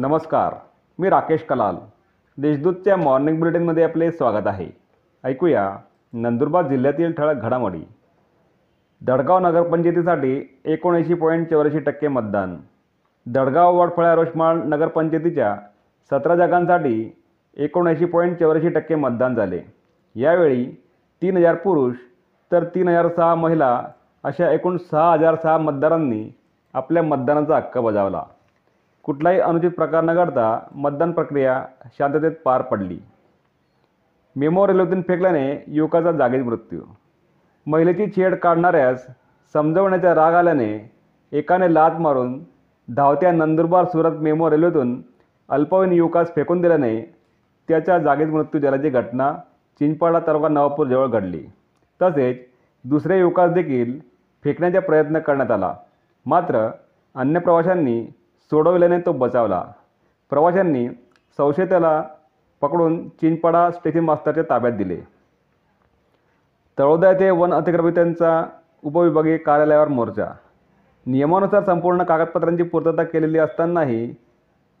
नमस्कार मी राकेश कलाल. देशदूतच्या मॉर्निंग बुलेटिनमध्ये आपले स्वागत आहे. ऐकूया नंदुरबार जिल्ह्यातील ठळक घडामोडी. दडगाव नगरपंचायतीसाठी एकोणऐंशी पॉईंट चौऱ्याऐंशी टक्के मतदान. दडगाव वडफळ्या रोषमाळ नगरपंचायतीच्या सतरा जागांसाठी एकोणऐंशी पॉईंट चौऱ्याऐंशी टक्के मतदान झाले. यावेळी तीन हजार पुरुष तर तीन हजार सहा महिला अशा एकूण सहा हजार सहा मतदारांनी आपल्या मतदानाचा हक्क बजावला. कुठलाही अनुचित प्रकार न घडता मतदान प्रक्रिया शांततेत पार पडली. मेमो रेल्वेतून फेकल्याने युवकाचा जागीच मृत्यू. महिलेची छेड काढणाऱ्यास समजवण्याचा राग आल्याने एकाने लात मारून धावत्या नंदुरबार सुरत मेमो रेल्वेतून अल्पवयीन युवकास फेकून दिल्याने त्याच्या जागीच मृत्यू झाल्याची घटना चिंचपाडा तालुका नवापूरजवळ घडली. तसेच दुसऱ्या युवकास देखील फेकण्याचा प्रयत्न करण्यात आला. मात्र अन्य प्रवाशांनी सोडवल्याने तो बचावला. प्रवाशांनी संशयिताला पकडून चिंचपाडा स्टेशन मास्तरच्या ताब्यात दिले. तळोदा येथे वन अतिक्रमितांचा उपविभागीय कार्यालयावर मोर्चा. नियमानुसार संपूर्ण कागदपत्रांची पूर्तता केलेली असतानाही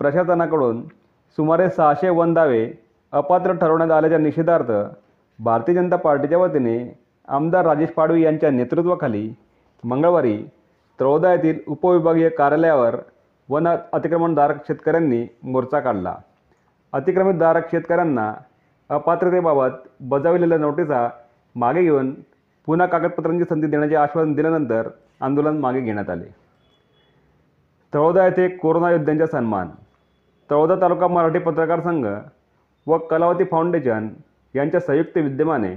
प्रशासनाकडून सुमारे सहाशे वन दावे अपात्र ठरवण्यात आल्याच्या निषेधार्थ भारतीय जनता पार्टीच्या वतीने आमदार राजेश पाडवी यांच्या नेतृत्वाखाली मंगळवारी तळोदा येथील उपविभागीय कार्यालयावर वन अतिक्रमणधारक शेतकऱ्यांनी मोर्चा काढला. अतिक्रमितधारक शेतकऱ्यांना अपात्रतेबाबत बजावलेल्या नोटिसा मागे घेऊन पुन्हा कागदपत्रांची संधी देण्याचे आश्वासन दिल्यानंतर आंदोलन मागे घेण्यात आले. तळोदा येथे कोरोना योद्ध्यांचा सन्मान. तळोदा तालुका मराठी पत्रकार संघ व कलावती फाउंडेशन यांच्या संयुक्त विद्यमाने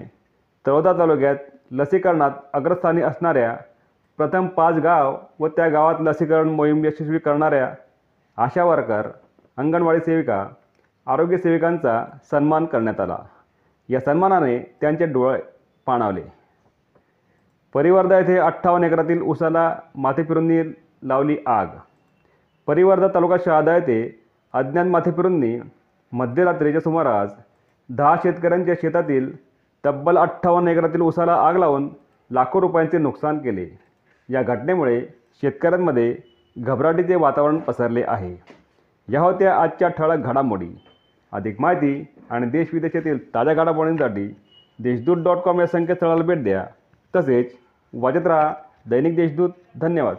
तळोदा तालुक्यात लसीकरणात अग्रस्थानी असणाऱ्या प्रथम पाच गाव व त्या गावात लसीकरण मोहीम यशस्वी करणाऱ्या आशा वर्कर अंगणवाडी सेविका आरोग्य सेविकांचा सन्मान करण्यात आला. या सन्मानाने त्यांचे डोळे पाणावले. परिवर्धा येथे अठ्ठावन्न एकरातील उसाला माथे फिरूंनी लावली आग. परिवर्धा तालुका शहादा येथे अज्ञात माथेफिरूंनी मध्यरात्रीच्या सुमारास दहा शेतकऱ्यांच्या शेतातील तब्बल अठ्ठावन्न एकरातील उसाला आग लावून लाखो रुपयांचे नुकसान केले. या घटनेमुळे शेतकऱ्यांमध्ये घबराटीचे वातावरण पसरले आहे. या होत्या आजच्या ठळक घडामोडी. अधिक माहिती आणि देशविदेशातील ताज्या घडामोडींसाठी देशदूत डॉट कॉम या संकेतस्थळाला भेट द्या. तसेच वाजत राहा दैनिक देशदूत. धन्यवाद.